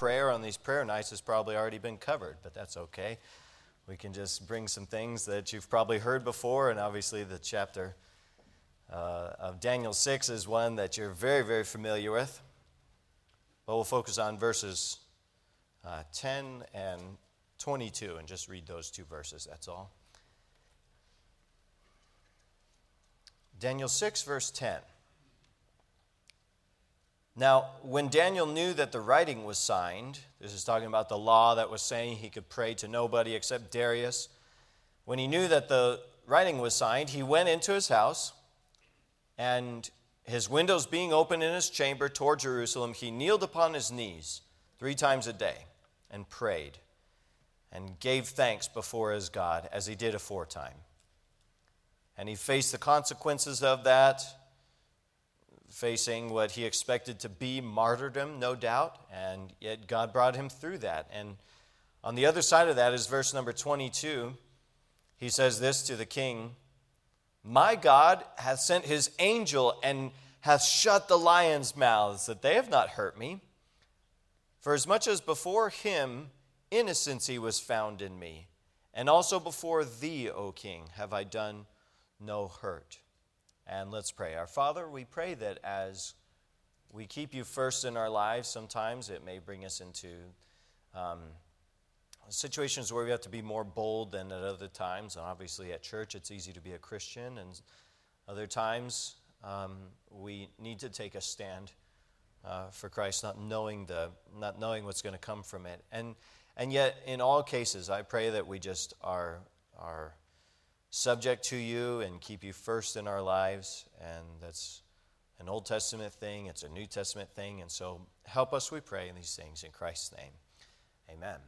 prayer on these prayer nights has probably already been covered, but that's okay. We can just bring some things that you've probably heard before, and obviously the chapter uh, of Daniel 6 is one that you're very, very familiar with. But we'll focus on verses uh, 10 and 22 and just read those two verses, that's all. Daniel 6, verse 10. Now, when Daniel knew that the writing was signed, this is talking about the law that was saying he could pray to nobody except Darius. When he knew that the writing was signed, he went into his house, and his windows being open in his chamber toward Jerusalem, he kneeled upon his knees three times a day and prayed and gave thanks before his God as he did aforetime. And he faced the consequences of that facing what he expected to be martyrdom, no doubt, and yet God brought him through that. And on the other side of that is verse number 22. He says this to the king My God hath sent his angel and hath shut the lions' mouths, that they have not hurt me. For as much as before him innocency was found in me, and also before thee, O king, have I done no hurt. And let's pray. Our Father, we pray that as we keep you first in our lives, sometimes it may bring us into um, situations where we have to be more bold than at other times. And obviously, at church, it's easy to be a Christian, and other times um, we need to take a stand uh, for Christ, not knowing the, not knowing what's going to come from it. And and yet, in all cases, I pray that we just are are subject to you and keep you first in our lives. And that's an Old Testament thing, it's a New Testament thing. And so help us, we pray, in these things in Christ's name. Amen.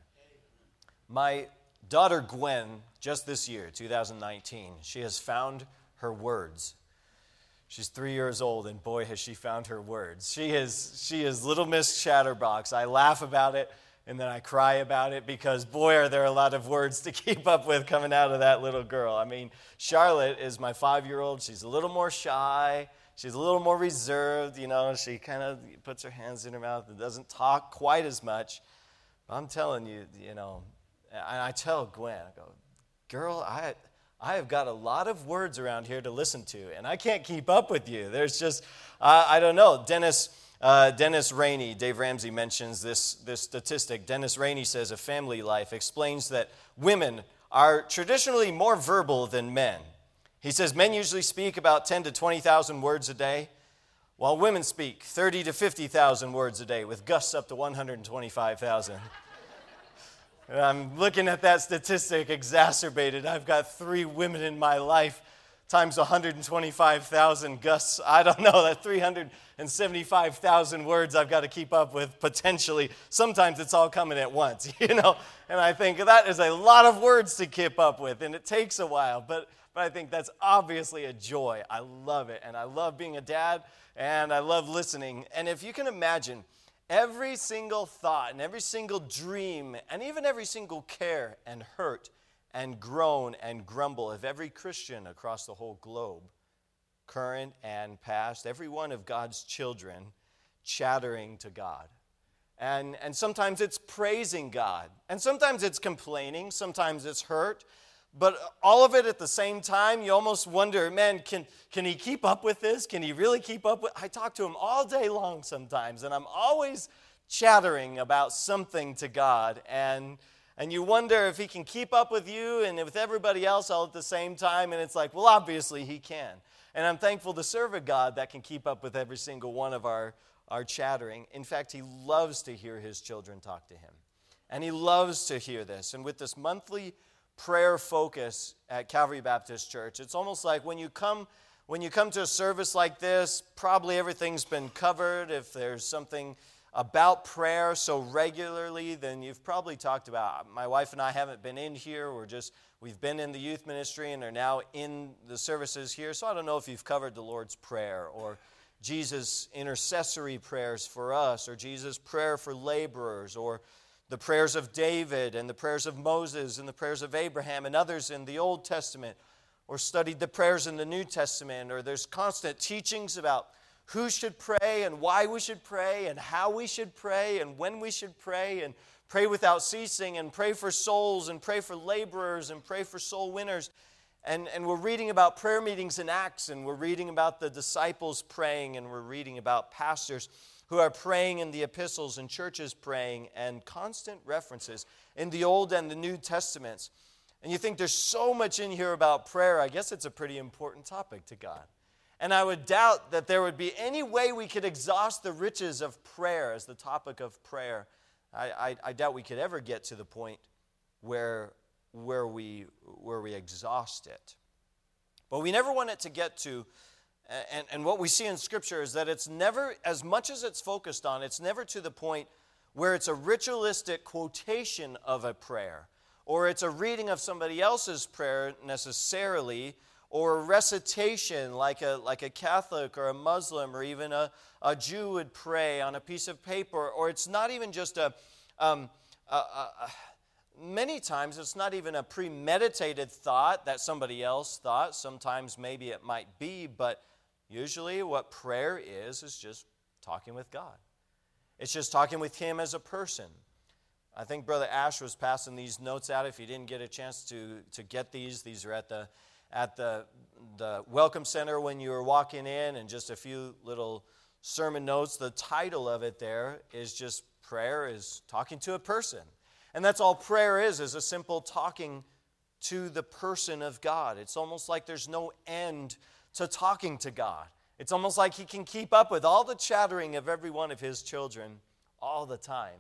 My daughter Gwen, just this year, 2019, she has found her words. She's three years old, and boy, has she found her words. She is, she is Little Miss Chatterbox. I laugh about it and then I cry about it because, boy, are there a lot of words to keep up with coming out of that little girl. I mean, Charlotte is my five year old. She's a little more shy, she's a little more reserved. You know, she kind of puts her hands in her mouth and doesn't talk quite as much. But I'm telling you, you know, and I tell Gwen, I go, girl, I. I have got a lot of words around here to listen to, and I can't keep up with you. There's just, uh, I don't know. Dennis, uh, Dennis Rainey, Dave Ramsey mentions this, this statistic. Dennis Rainey says a family life explains that women are traditionally more verbal than men. He says men usually speak about 10 to 20,000 words a day, while women speak 30 to 50,000 words a day, with gusts up to 125,000. I'm looking at that statistic exacerbated. I've got three women in my life times 125,000 gusts. I don't know, that 375,000 words I've got to keep up with potentially. Sometimes it's all coming at once, you know? And I think that is a lot of words to keep up with, and it takes a while. But, but I think that's obviously a joy. I love it. And I love being a dad, and I love listening. And if you can imagine, every single thought and every single dream, and even every single care and hurt and groan and grumble of every Christian across the whole globe, current and past, every one of God's children chattering to God. And, and sometimes it's praising God, and sometimes it's complaining, sometimes it's hurt, but all of it at the same time, you almost wonder, man, can, can he keep up with this? Can he really keep up with I talk to him all day long sometimes, and I'm always chattering about something to God. And and you wonder if he can keep up with you and with everybody else all at the same time. And it's like, well, obviously he can. And I'm thankful to serve a God that can keep up with every single one of our, our chattering. In fact, he loves to hear his children talk to him. And he loves to hear this. And with this monthly prayer focus at Calvary Baptist Church, it's almost like when you come when you come to a service like this, probably everything's been covered. If there's something about prayer so regularly, then you've probably talked about. My wife and I haven't been in here. We're just, we've been in the youth ministry and are now in the services here. So I don't know if you've covered the Lord's Prayer or Jesus' intercessory prayers for us or Jesus' prayer for laborers or the prayers of David and the prayers of Moses and the prayers of Abraham and others in the Old Testament or studied the prayers in the New Testament or there's constant teachings about who should pray and why we should pray and how we should pray and when we should pray and pray without ceasing and pray for souls and pray for laborers and pray for soul winners. And, and we're reading about prayer meetings in Acts, and we're reading about the disciples praying, and we're reading about pastors who are praying in the epistles and churches praying, and constant references in the Old and the New Testaments. And you think there's so much in here about prayer, I guess it's a pretty important topic to God. And I would doubt that there would be any way we could exhaust the riches of prayer as the topic of prayer. I, I, I doubt we could ever get to the point where where we, where we exhaust it. But we never want it to get to, and, and what we see in Scripture is that it's never, as much as it's focused on, it's never to the point where it's a ritualistic quotation of a prayer, or it's a reading of somebody else's prayer necessarily, or a recitation like a, like a Catholic or a Muslim or even a, a Jew would pray on a piece of paper, or it's not even just a, um, a, a many times it's not even a premeditated thought that somebody else thought. Sometimes maybe it might be, but usually what prayer is is just talking with God. It's just talking with Him as a person. I think Brother Ash was passing these notes out. If you didn't get a chance to, to get these, these are at the at the, the welcome center when you were walking in, and just a few little sermon notes. The title of it there is just prayer is talking to a person. And that's all prayer is, is a simple talking to the person of God. It's almost like there's no end to talking to God. It's almost like he can keep up with all the chattering of every one of his children all the time.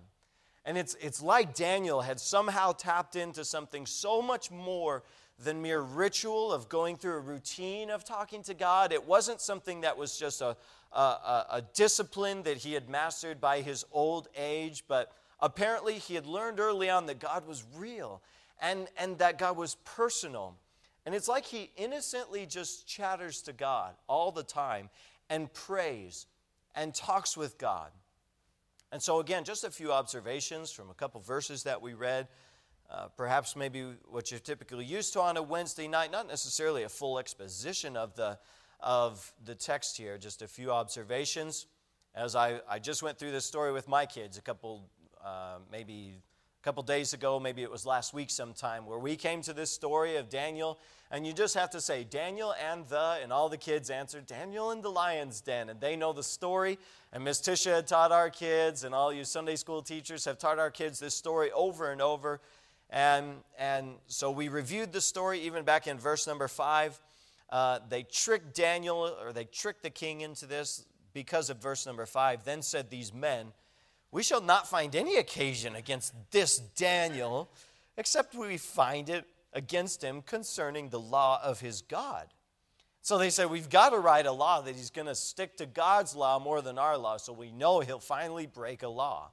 And it's, it's like Daniel had somehow tapped into something so much more than mere ritual of going through a routine of talking to God. It wasn't something that was just a, a, a discipline that he had mastered by his old age, but Apparently, he had learned early on that God was real and, and that God was personal. And it's like he innocently just chatters to God all the time and prays and talks with God. And so, again, just a few observations from a couple verses that we read. Uh, perhaps maybe what you're typically used to on a Wednesday night, not necessarily a full exposition of the, of the text here, just a few observations. As I, I just went through this story with my kids a couple uh, maybe a couple days ago, maybe it was last week sometime, where we came to this story of Daniel, and you just have to say Daniel and the, and all the kids answered Daniel and the lion's den, and they know the story. And Miss Tisha had taught our kids, and all you Sunday school teachers have taught our kids this story over and over. And, and so we reviewed the story even back in verse number five. Uh, they tricked Daniel, or they tricked the king into this because of verse number five. Then said these men, we shall not find any occasion against this Daniel, except we find it against him concerning the law of his God. So they said, We've got to write a law that he's going to stick to God's law more than our law, so we know he'll finally break a law.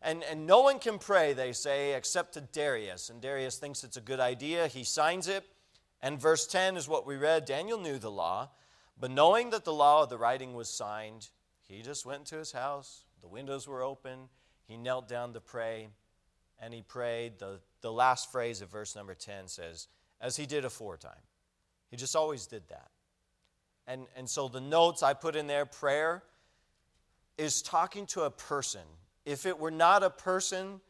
And, and no one can pray, they say, except to Darius. And Darius thinks it's a good idea. He signs it. And verse 10 is what we read Daniel knew the law, but knowing that the law of the writing was signed, he just went to his house, the windows were open. He knelt down to pray, and he prayed. The, the last phrase of verse number 10 says, as he did aforetime. He just always did that. And, and so the notes I put in there, prayer, is talking to a person. If it were not a person,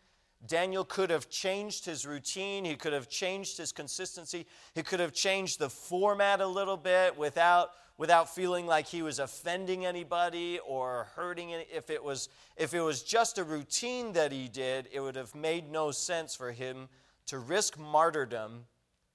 Daniel could have changed his routine. He could have changed his consistency. He could have changed the format a little bit without without feeling like he was offending anybody or hurting any. If it was, if it was just a routine that he did, it would have made no sense for him to risk martyrdom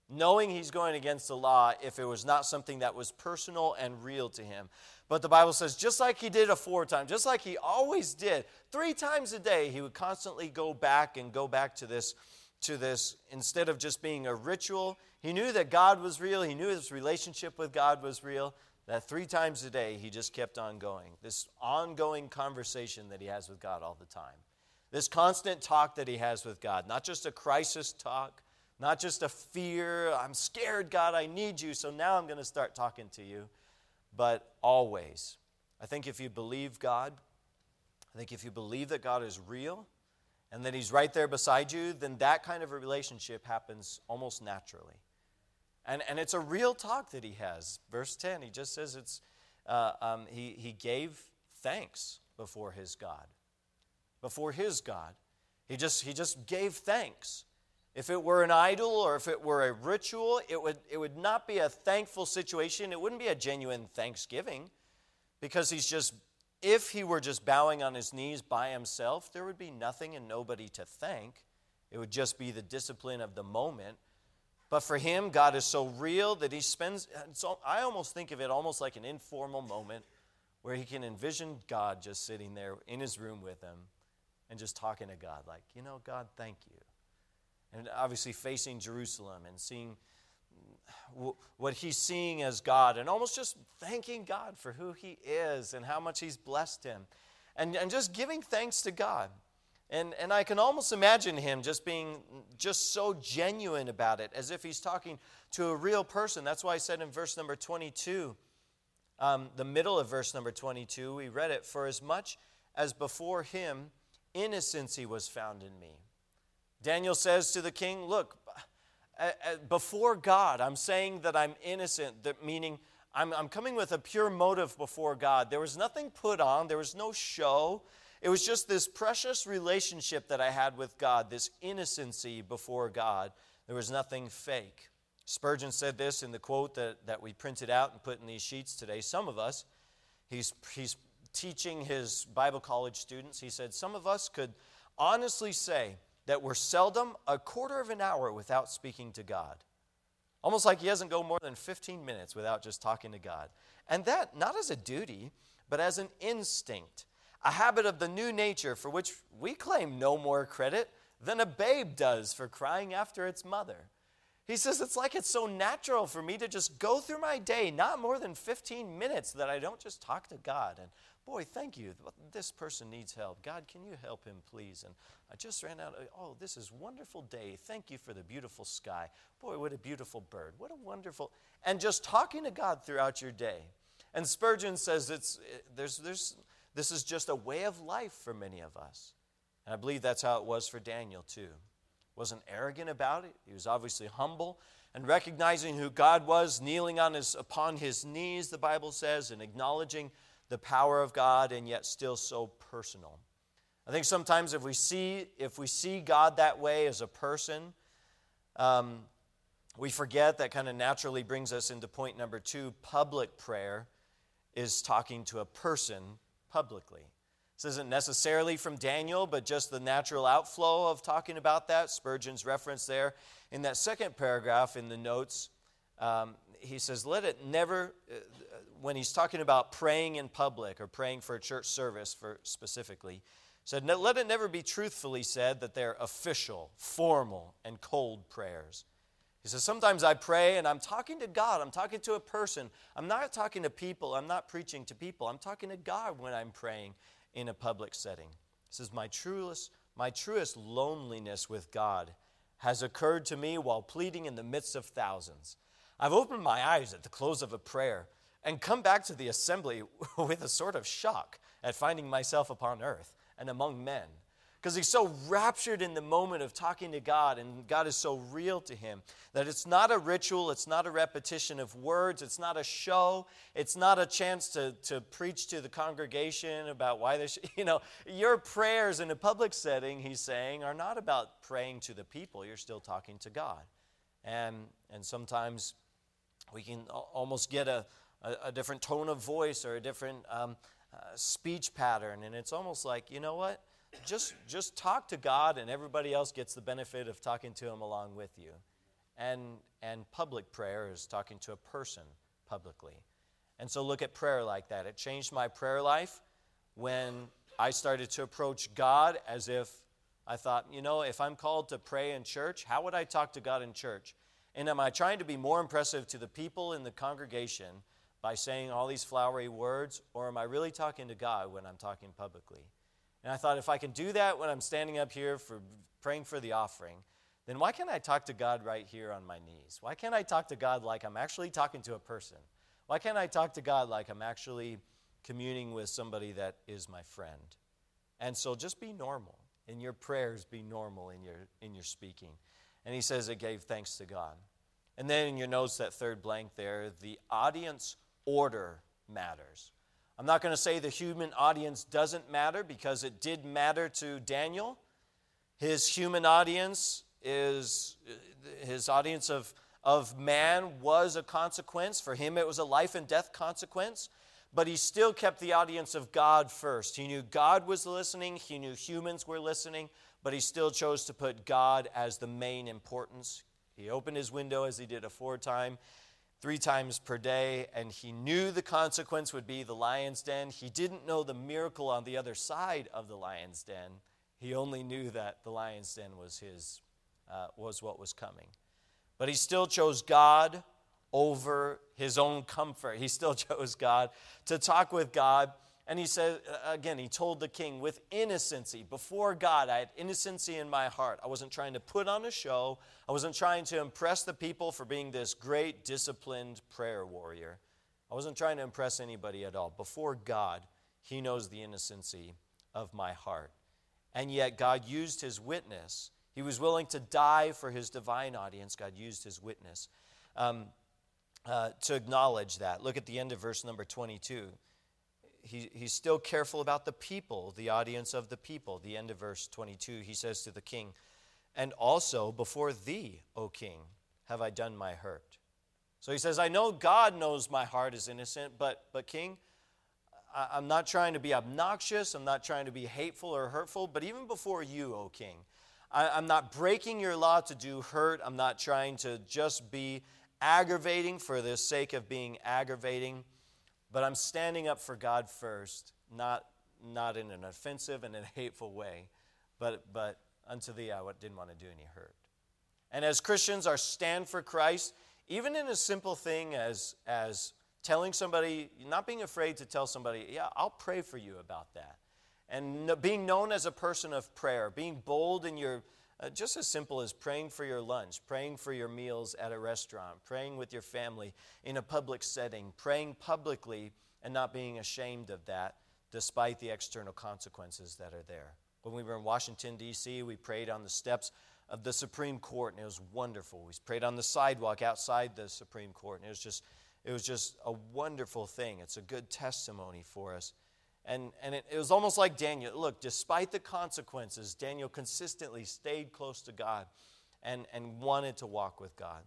knowing he's going against the law if it was not something that was personal and real to him. But the Bible says, just like he did aforetime, just like he always did, three times a day, he would constantly go back and go back to this, to this, instead of just being a ritual. He knew that God was real, he knew his relationship with God was real that three times a day he just kept on going. This ongoing conversation that he has with God all the time. This constant talk that he has with God, not just a crisis talk, not just a fear, I'm scared, God, I need you, so now I'm going to start talking to you, but always. I think if you believe God, I think if you believe that God is real and that he's right there beside you, then that kind of a relationship happens almost naturally. And, and it's a real talk that he has. Verse 10, he just says it's, uh, um, he, he gave thanks before his God. Before his God. He just, he just gave thanks. If it were an idol or if it were a ritual, it would, it would not be a thankful situation. It wouldn't be a genuine thanksgiving because he's just, if he were just bowing on his knees by himself, there would be nothing and nobody to thank. It would just be the discipline of the moment. But for him, God is so real that he spends, so I almost think of it almost like an informal moment where he can envision God just sitting there in his room with him and just talking to God, like, you know, God, thank you and obviously facing Jerusalem and seeing what he's seeing as God and almost just thanking God for who he is and how much he's blessed him and, and just giving thanks to God. And, and I can almost imagine him just being just so genuine about it, as if he's talking to a real person. That's why I said in verse number 22, um, the middle of verse number 22, we read it, For as much as before him innocency was found in me. Daniel says to the king, Look, uh, uh, before God, I'm saying that I'm innocent, that meaning I'm, I'm coming with a pure motive before God. There was nothing put on, there was no show. It was just this precious relationship that I had with God, this innocency before God. There was nothing fake. Spurgeon said this in the quote that, that we printed out and put in these sheets today. Some of us, he's, he's teaching his Bible college students, he said, some of us could honestly say that we're seldom a quarter of an hour without speaking to God. Almost like he doesn't go more than 15 minutes without just talking to God. And that, not as a duty, but as an instinct, a habit of the new nature for which we claim no more credit than a babe does for crying after its mother. He says it's like it's so natural for me to just go through my day, not more than 15 minutes, that I don't just talk to God and Boy, thank you. This person needs help. God, can you help him, please? And I just ran out. Oh, this is wonderful day. Thank you for the beautiful sky. Boy, what a beautiful bird. What a wonderful. And just talking to God throughout your day. And Spurgeon says it's, eh, there's, there's, this is just a way of life for many of us. And I believe that's how it was for Daniel, too. Wasn't arrogant about it. He was obviously humble and recognizing who God was, kneeling on his, upon his knees, the Bible says, and acknowledging the power of God and yet still so personal. I think sometimes if we see if we see God that way as a person, um, we forget that kind of naturally brings us into point number two. Public prayer is talking to a person publicly. This isn't necessarily from Daniel, but just the natural outflow of talking about that. Spurgeon's reference there in that second paragraph in the notes. Um, he says, Let it never, uh, when he's talking about praying in public or praying for a church service for specifically, said, Let it never be truthfully said that they're official, formal, and cold prayers. He says, Sometimes I pray and I'm talking to God. I'm talking to a person. I'm not talking to people. I'm not preaching to people. I'm talking to God when I'm praying in a public setting. He says, My truest, my truest loneliness with God has occurred to me while pleading in the midst of thousands. I've opened my eyes at the close of a prayer and come back to the assembly with a sort of shock at finding myself upon earth and among men. Because he's so raptured in the moment of talking to God, and God is so real to him that it's not a ritual, it's not a repetition of words, it's not a show, it's not a chance to, to preach to the congregation about why they should. You know, your prayers in a public setting, he's saying, are not about praying to the people, you're still talking to God. And, and sometimes we can almost get a, a, a different tone of voice or a different um, uh, speech pattern. And it's almost like, you know what? Just, just talk to God, and everybody else gets the benefit of talking to Him along with you. And, and public prayer is talking to a person publicly. And so look at prayer like that. It changed my prayer life when I started to approach God as if I thought, you know, if I'm called to pray in church, how would I talk to God in church? And am I trying to be more impressive to the people in the congregation by saying all these flowery words, or am I really talking to God when I'm talking publicly? And I thought if I can do that when I'm standing up here for praying for the offering, then why can't I talk to God right here on my knees? Why can't I talk to God like I'm actually talking to a person? Why can't I talk to God like I'm actually communing with somebody that is my friend? And so just be normal. In your prayers, be normal in your, in your speaking. And he says it gave thanks to God. And then in your notes, that third blank there, the audience order matters. I'm not going to say the human audience doesn't matter because it did matter to Daniel. His human audience is his audience of, of man was a consequence. For him, it was a life and death consequence. But he still kept the audience of God first. He knew God was listening, he knew humans were listening, but he still chose to put God as the main importance. He opened his window as he did aforetime three times per day, and he knew the consequence would be the lion's den. He didn't know the miracle on the other side of the lion's den. He only knew that the lion's den was his, uh, was what was coming. But he still chose God over his own comfort. He still chose God to talk with God and he said, uh, again, he told the king with innocency, before God, I had innocency in my heart. I wasn't trying to put on a show, I wasn't trying to impress the people for being this great, disciplined prayer warrior. I wasn't trying to impress anybody at all. Before God, he knows the innocency of my heart. And yet, God used his witness. He was willing to die for his divine audience. God used his witness um, uh, to acknowledge that. Look at the end of verse number 22 he, he's still careful about the people, the audience of the people. The end of verse 22, he says to the king, And also before thee, O king, have I done my hurt. So he says, I know God knows my heart is innocent, but, but king, I, I'm not trying to be obnoxious, I'm not trying to be hateful or hurtful, but even before you, O king, I, I'm not breaking your law to do hurt, I'm not trying to just be aggravating for the sake of being aggravating. But I'm standing up for God first, not, not in an offensive and a hateful way, but, but unto thee I didn't want to do any hurt. And as Christians, our stand for Christ, even in a simple thing as, as telling somebody, not being afraid to tell somebody, yeah, I'll pray for you about that. And being known as a person of prayer, being bold in your, uh, just as simple as praying for your lunch, praying for your meals at a restaurant, praying with your family in a public setting, praying publicly and not being ashamed of that despite the external consequences that are there. When we were in Washington, D.C., we prayed on the steps of the Supreme Court, and it was wonderful. We prayed on the sidewalk outside the Supreme Court, and it was just, it was just a wonderful thing. It's a good testimony for us. And, and it, it was almost like Daniel. Look, despite the consequences, Daniel consistently stayed close to God and, and wanted to walk with God.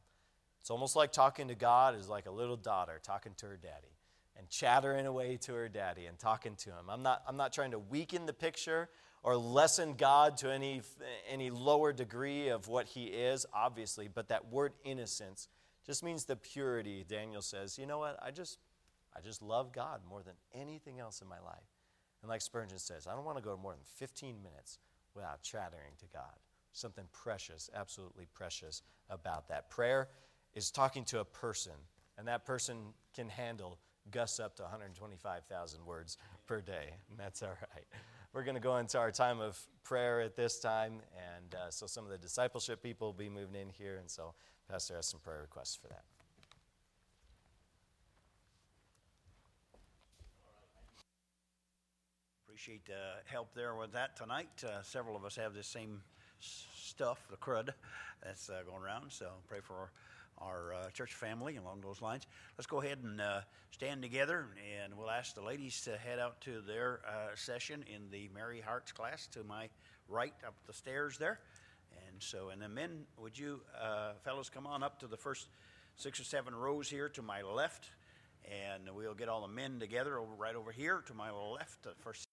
It's almost like talking to God is like a little daughter talking to her daddy and chattering away to her daddy and talking to him. I'm not, I'm not trying to weaken the picture or lessen God to any, any lower degree of what he is, obviously, but that word innocence just means the purity. Daniel says, you know what? I just, I just love God more than anything else in my life. And like Spurgeon says, I don't want to go more than 15 minutes without chattering to God. Something precious, absolutely precious about that. Prayer is talking to a person, and that person can handle gusts up to 125,000 words per day, and that's all right. We're going to go into our time of prayer at this time, and uh, so some of the discipleship people will be moving in here, and so Pastor has some prayer requests for that. Appreciate uh, help there with that tonight. Uh, several of us have this same stuff, the crud, that's uh, going around. So pray for our, our uh, church family along those lines. Let's go ahead and uh, stand together, and we'll ask the ladies to head out to their uh, session in the Mary Hearts class to my right up the stairs there. And so, and the men, would you fellows come on up to the first six or seven rows here to my left? and we'll get all the men together over right over here to my left, the first